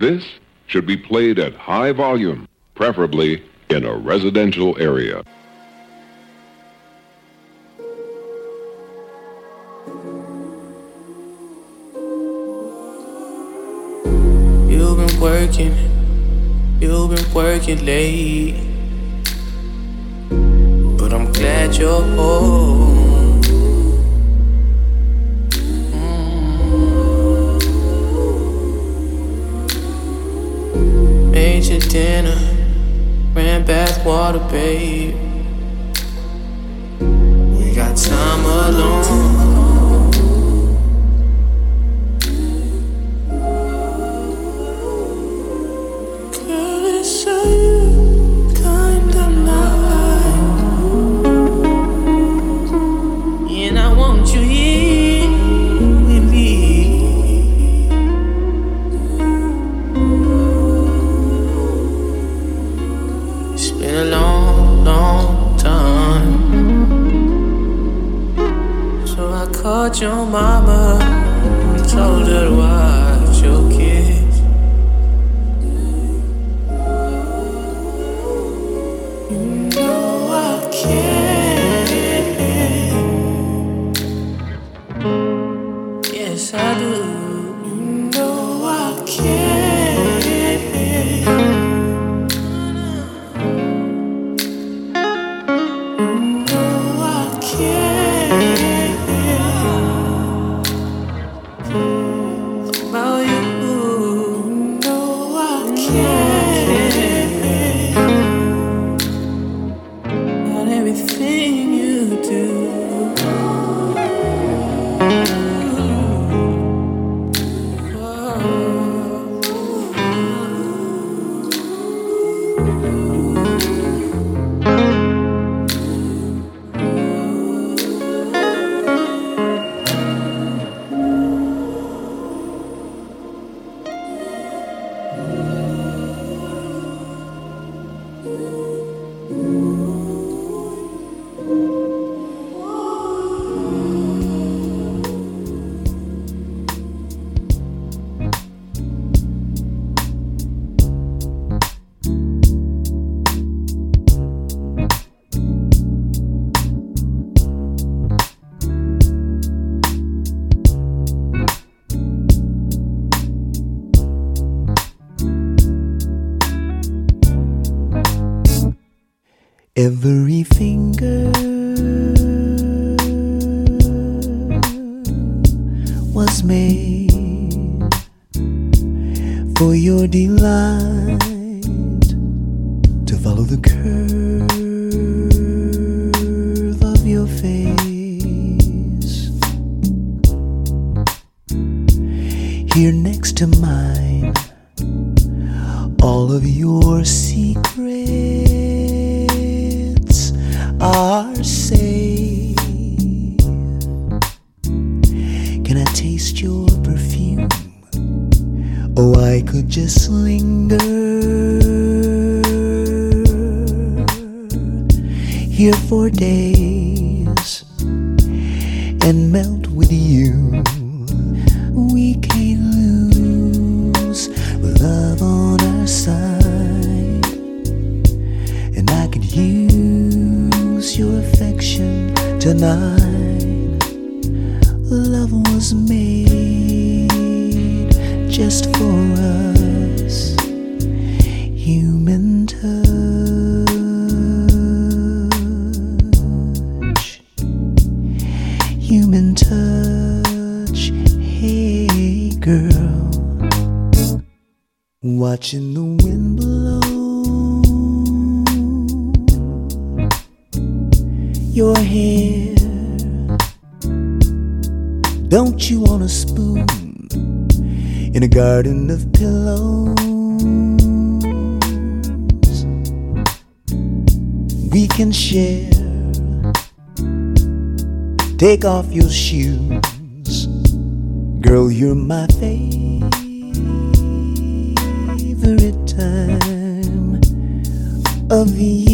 This should be played at high volume, preferably in a residential area. You've been working, you've been working late. But I'm glad you're home. Made your dinner, ran bath water, babe. We got time alone. Your mama Every finger here for days and melt with you. We can't lose love on our side, and I could use your affection tonight. Take off your shoes, girl. You're my favorite time of year.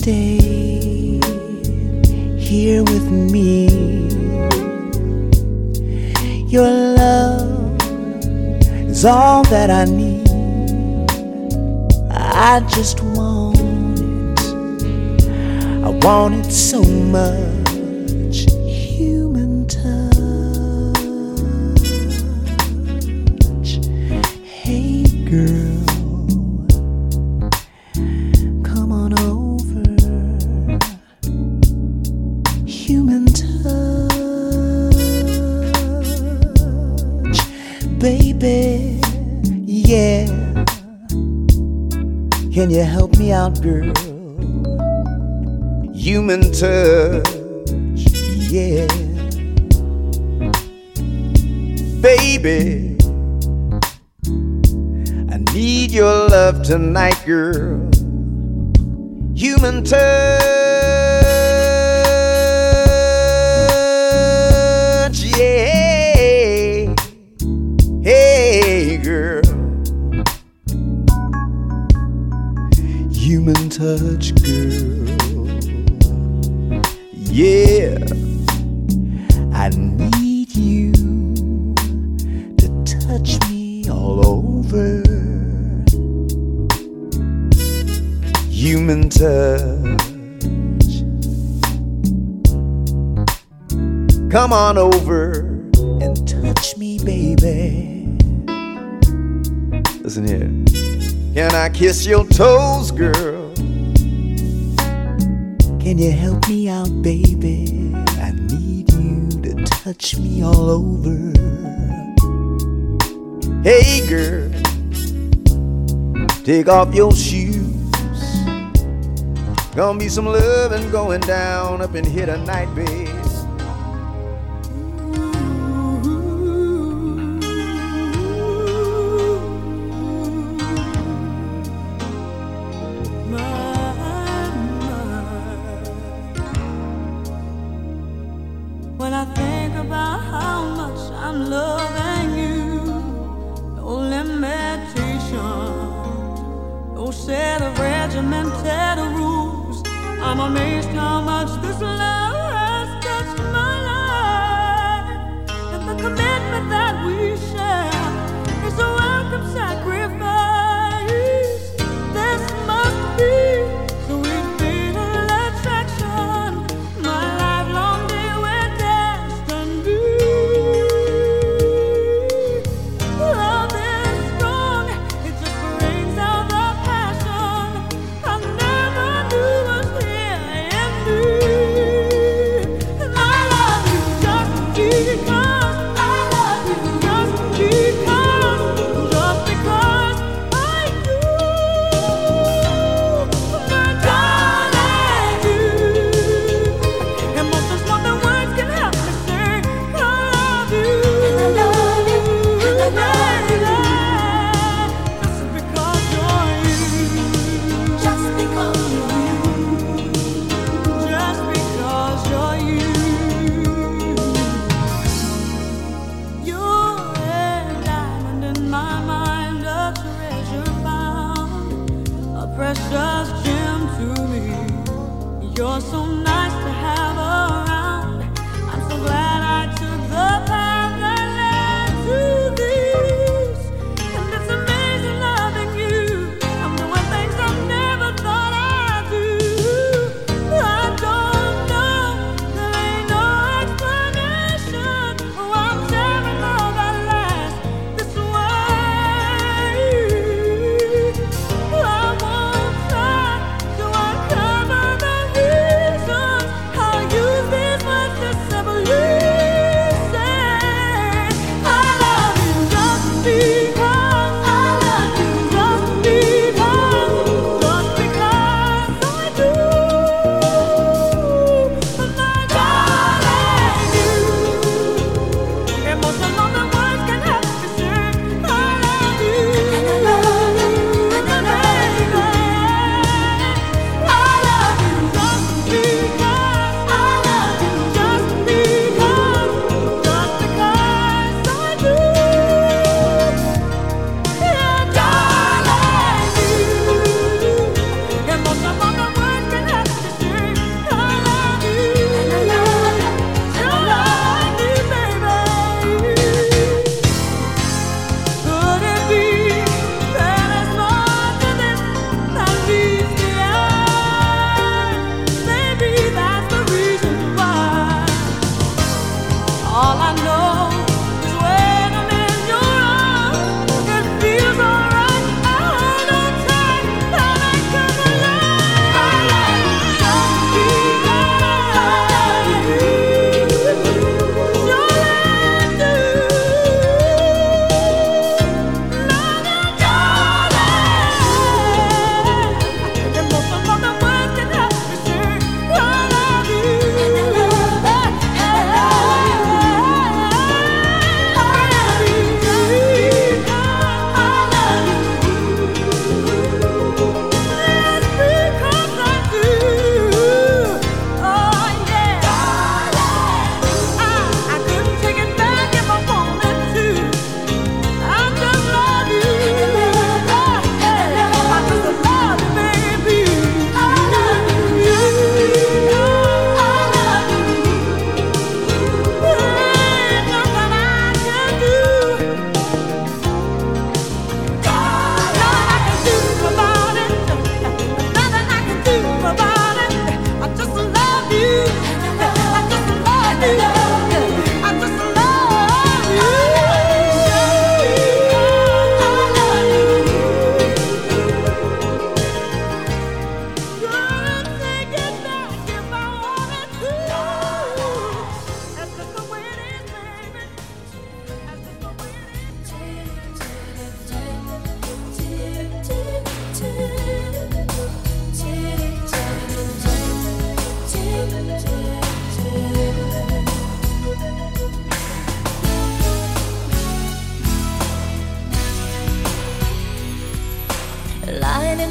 Stay here with me. Your love is all that I need. I just want it. I want it so much. Girl? Human touch, yeah, baby. I need your love tonight, girl human touch. Touch, girl. Yeah. I need you to touch me all over. human touch. Come on over and touch me, baby. Listen here. Can I kiss your toes, girl, take off your shoes. Gonna be some loving going down up in here tonight, babe.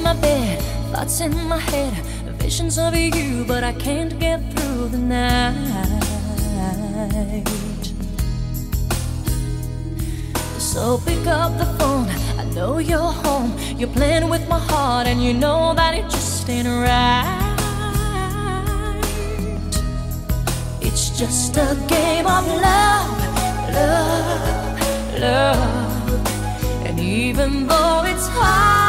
My bed, thoughts in my head, visions of you, but I can't get through the night. So pick up the phone. I know you're home. You're playing with my heart, and you know that it just ain't right. It's just a game of love, love, love. And even though it's hard,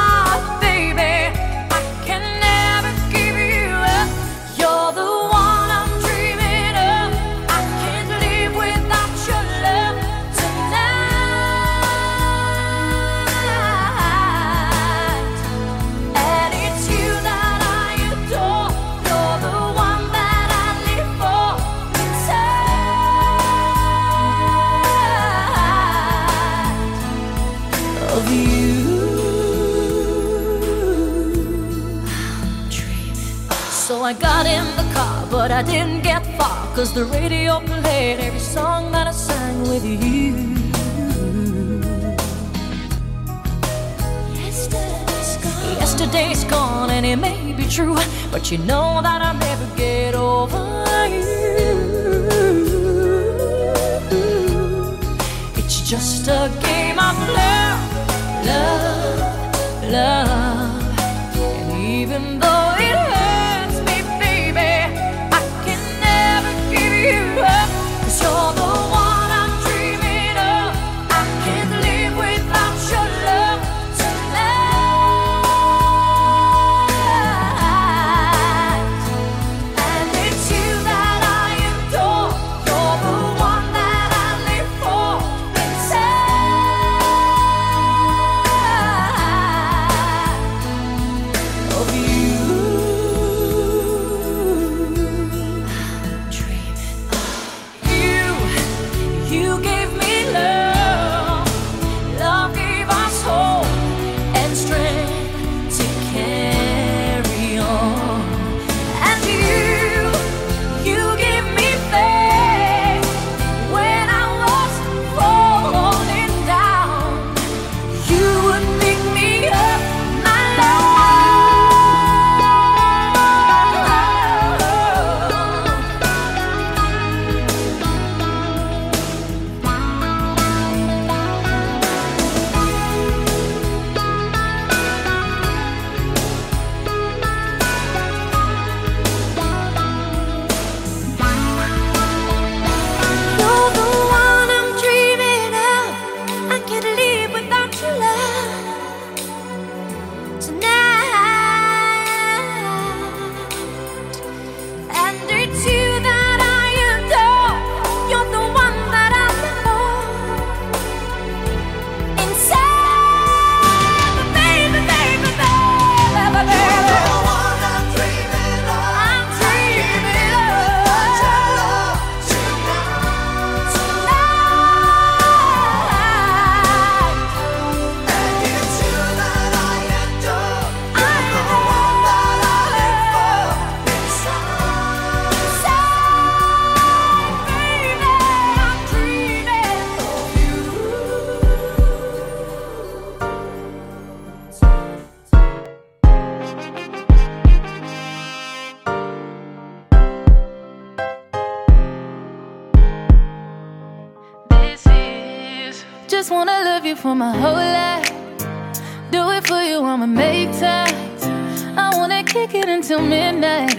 So I got in the car, but I didn't get far. Cause the radio played every song that I sang with you. Yesterday's gone. Yesterday's gone, and it may be true. But you know that I'll never get over you. It's just a game of love, love, love. And even though for my whole life. Do it for you, I'ma make time. I wanna kick it until midnight.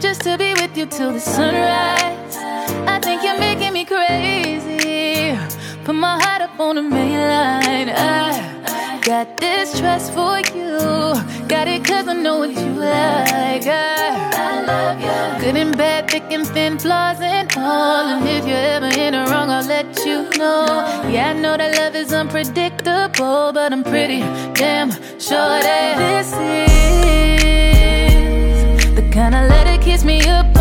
Just to be with you till the sunrise. I think you're making me crazy. Put my heart up on the main line. I got this trust for you. Got it cause I know what you like. I, I love you. Good and bad, thick and thin, flaws and all. And if you're ever in the wrong, I'll let you know. Yeah, I know that love is unpredictable, but I'm pretty damn sure that this is the kind of let it kiss me up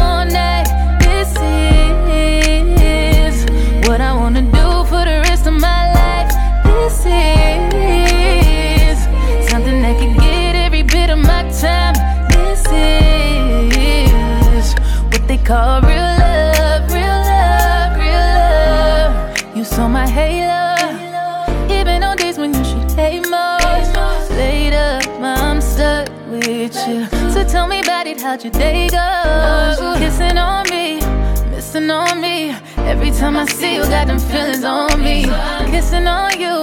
call real love, real love, real love. You saw my halo, even on days when you should hate most. Later, I'm stuck with you. So tell me about it, how'd your day go? Kissing on me, missing on me. Every time I see you, got them feelings on me. Kissing on you,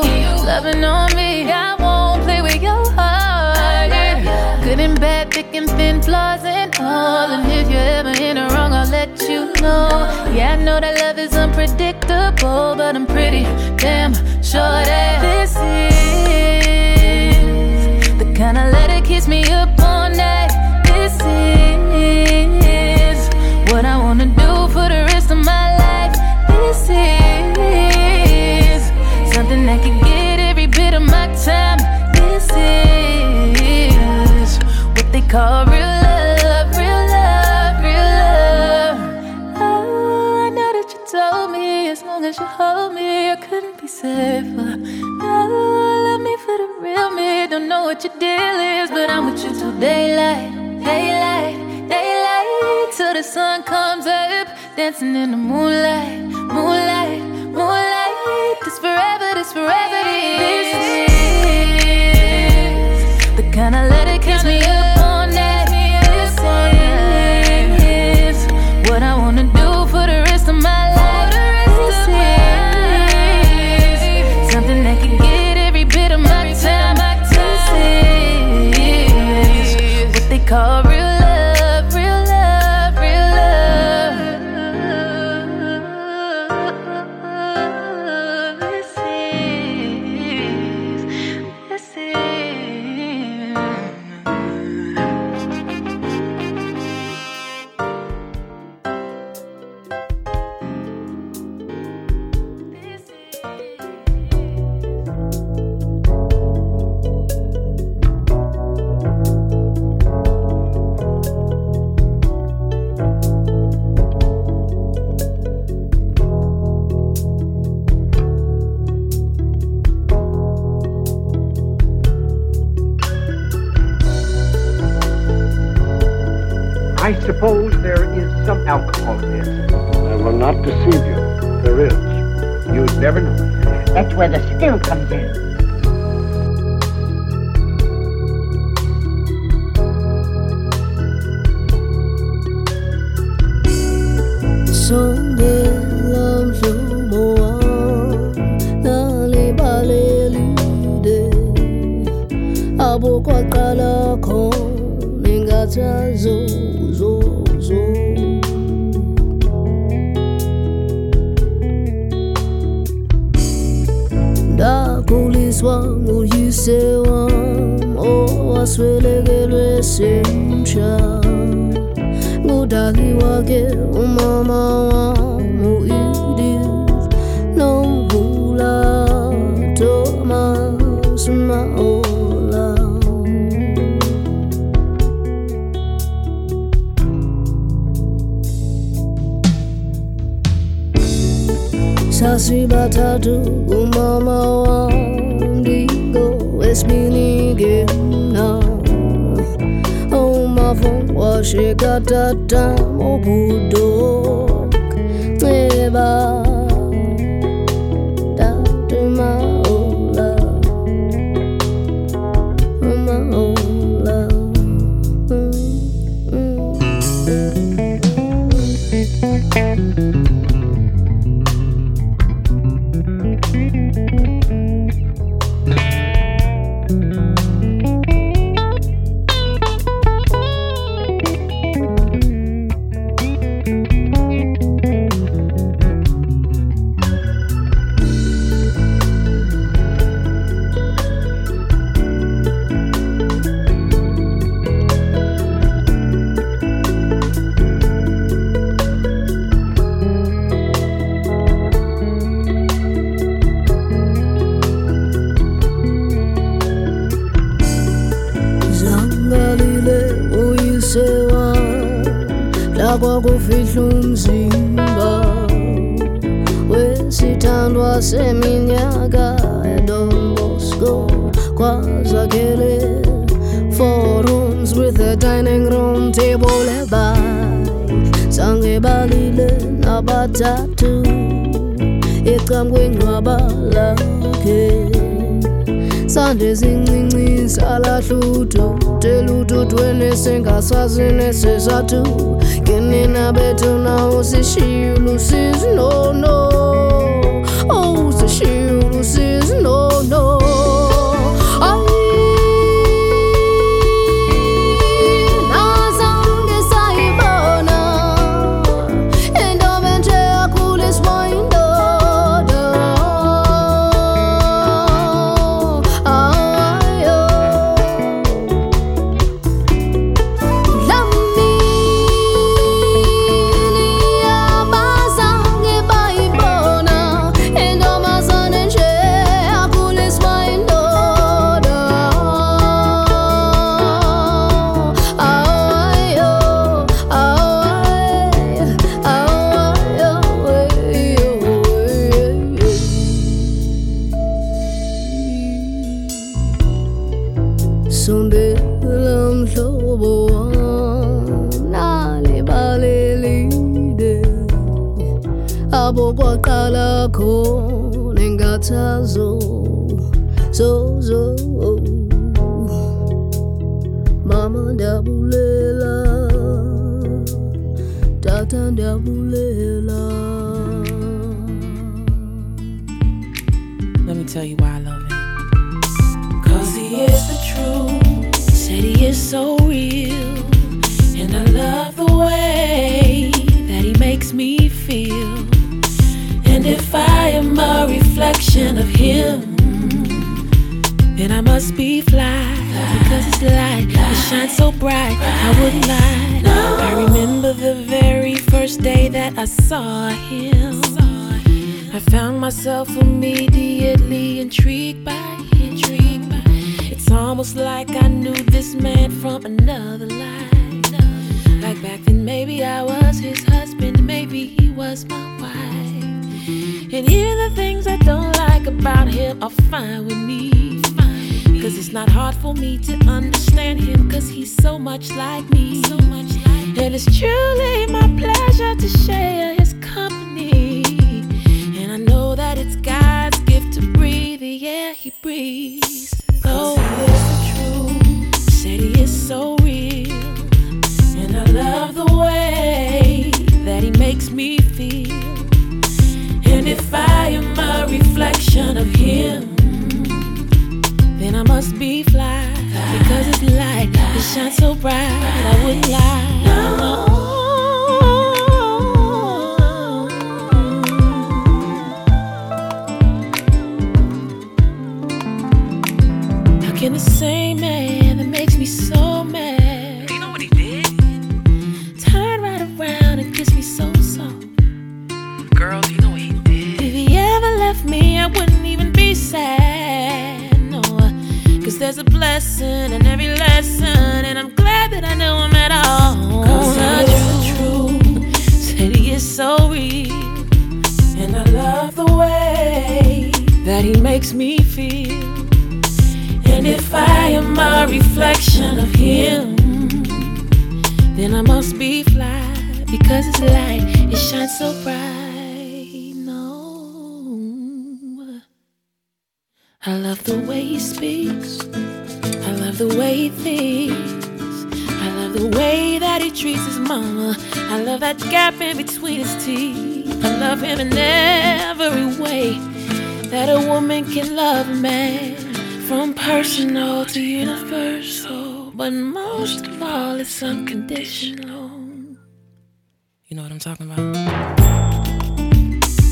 loving on me. I won't play with your heart. Bad, thick and thin, flaws and all. And if you're ever in the wrong, I'll let you know. Yeah, I know that love is unpredictable, but I'm pretty damn sure that this is the kind of let it kiss me up safer. No, love me for the real me. Don't know what your deal is, but I'm with you till daylight, daylight, daylight, till the sun comes up, dancing in the moonlight, moonlight, moonlight. This forever, this forever, suppose there is some alcohol in this. I will not deceive you. There is. You'd never know. That's where the still comes in. Sonde lam sumoa nali balelide abo kwaqala khona ingathazo zo owaswelekelwe semtsha ngudali wakhe umama wam u-edith. Nomvula thomas maola sasibathathu umama wam ndingo wesibini umafung washekatata mobudok nceba tatumaola lakwakufihla umzimba. Wesithandwa seminyaka edombosco kwazakhele four rooms with a dining room table ebayi zange balile nabathathu ecamkwengcwaba lakhe. Sande zincinci salahlutu telutu twene in a better now, say she loses no, no. I saw him. I found myself immediately intrigued by him. It's almost like I knew this man from another life. Like back then, maybe I was his husband, maybe he was my wife. And even the things I don't like about him are fine with me. Cause it's not hard for me to understand him, cause he's so much like me. So much and it's truly my pleasure to share his company. And I know that it's God's gift to breathe the air he breathes. Oh, the truth. Said he is so real. And I love the way that he makes me feel. And if I am a reflection of him, then I must be fly. Because his light, it shines so bright, I wouldn't lie. How can the same man unconditional. You know what I'm talking about?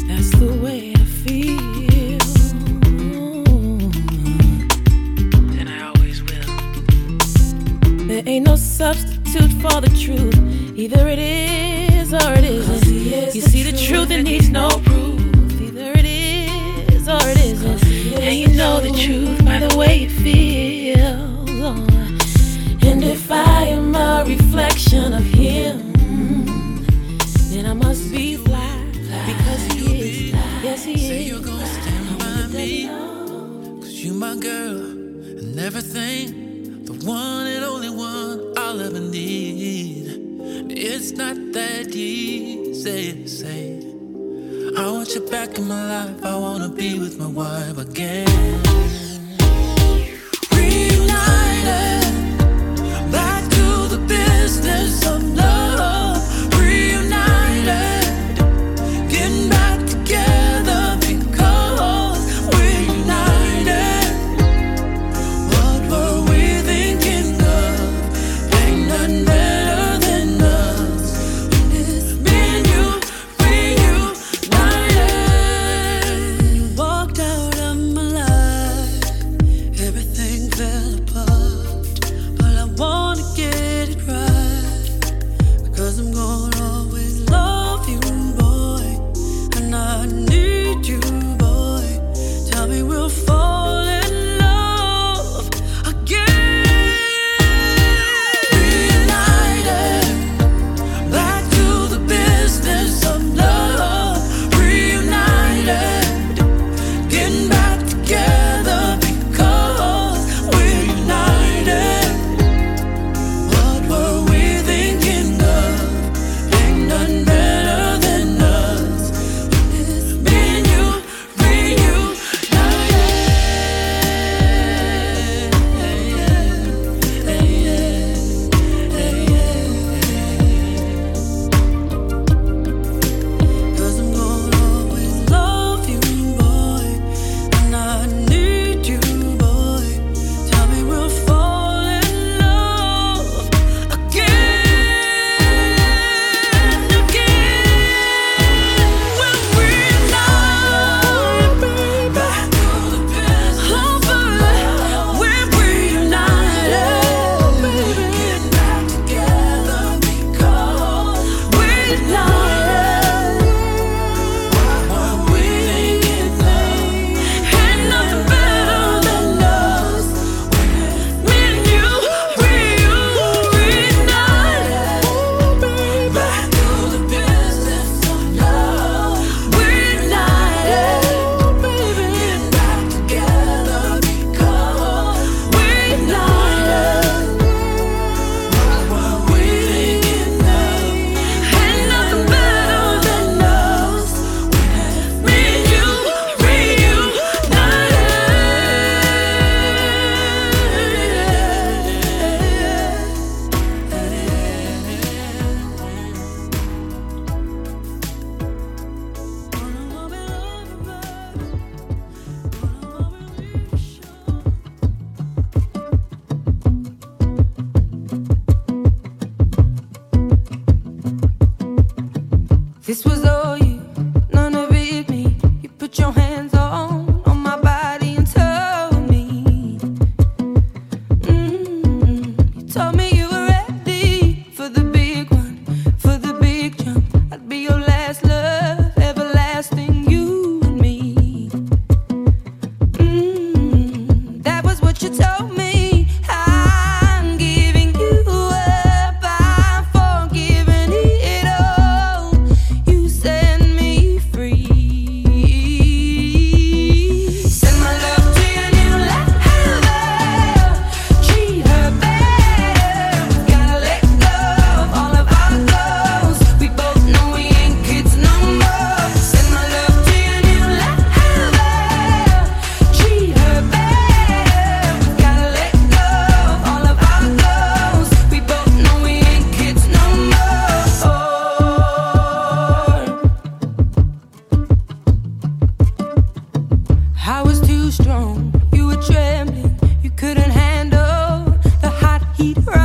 That's the way I feel. And I always will. There ain't no substitute for the truth. Either it is or it isn't. You see, the truth, it needs no proof. Either it is or it isn't. And you know the truth by the way it feels. And if I am a reflection of him, then I must be fly because he is. Yes, he Say is. you're gonna stand by me. Cause you my girl and everything. The one and only one I'll ever need. It's not that easy to say. I want you back in my life. I wanna be with my wife again. This was all. eat her.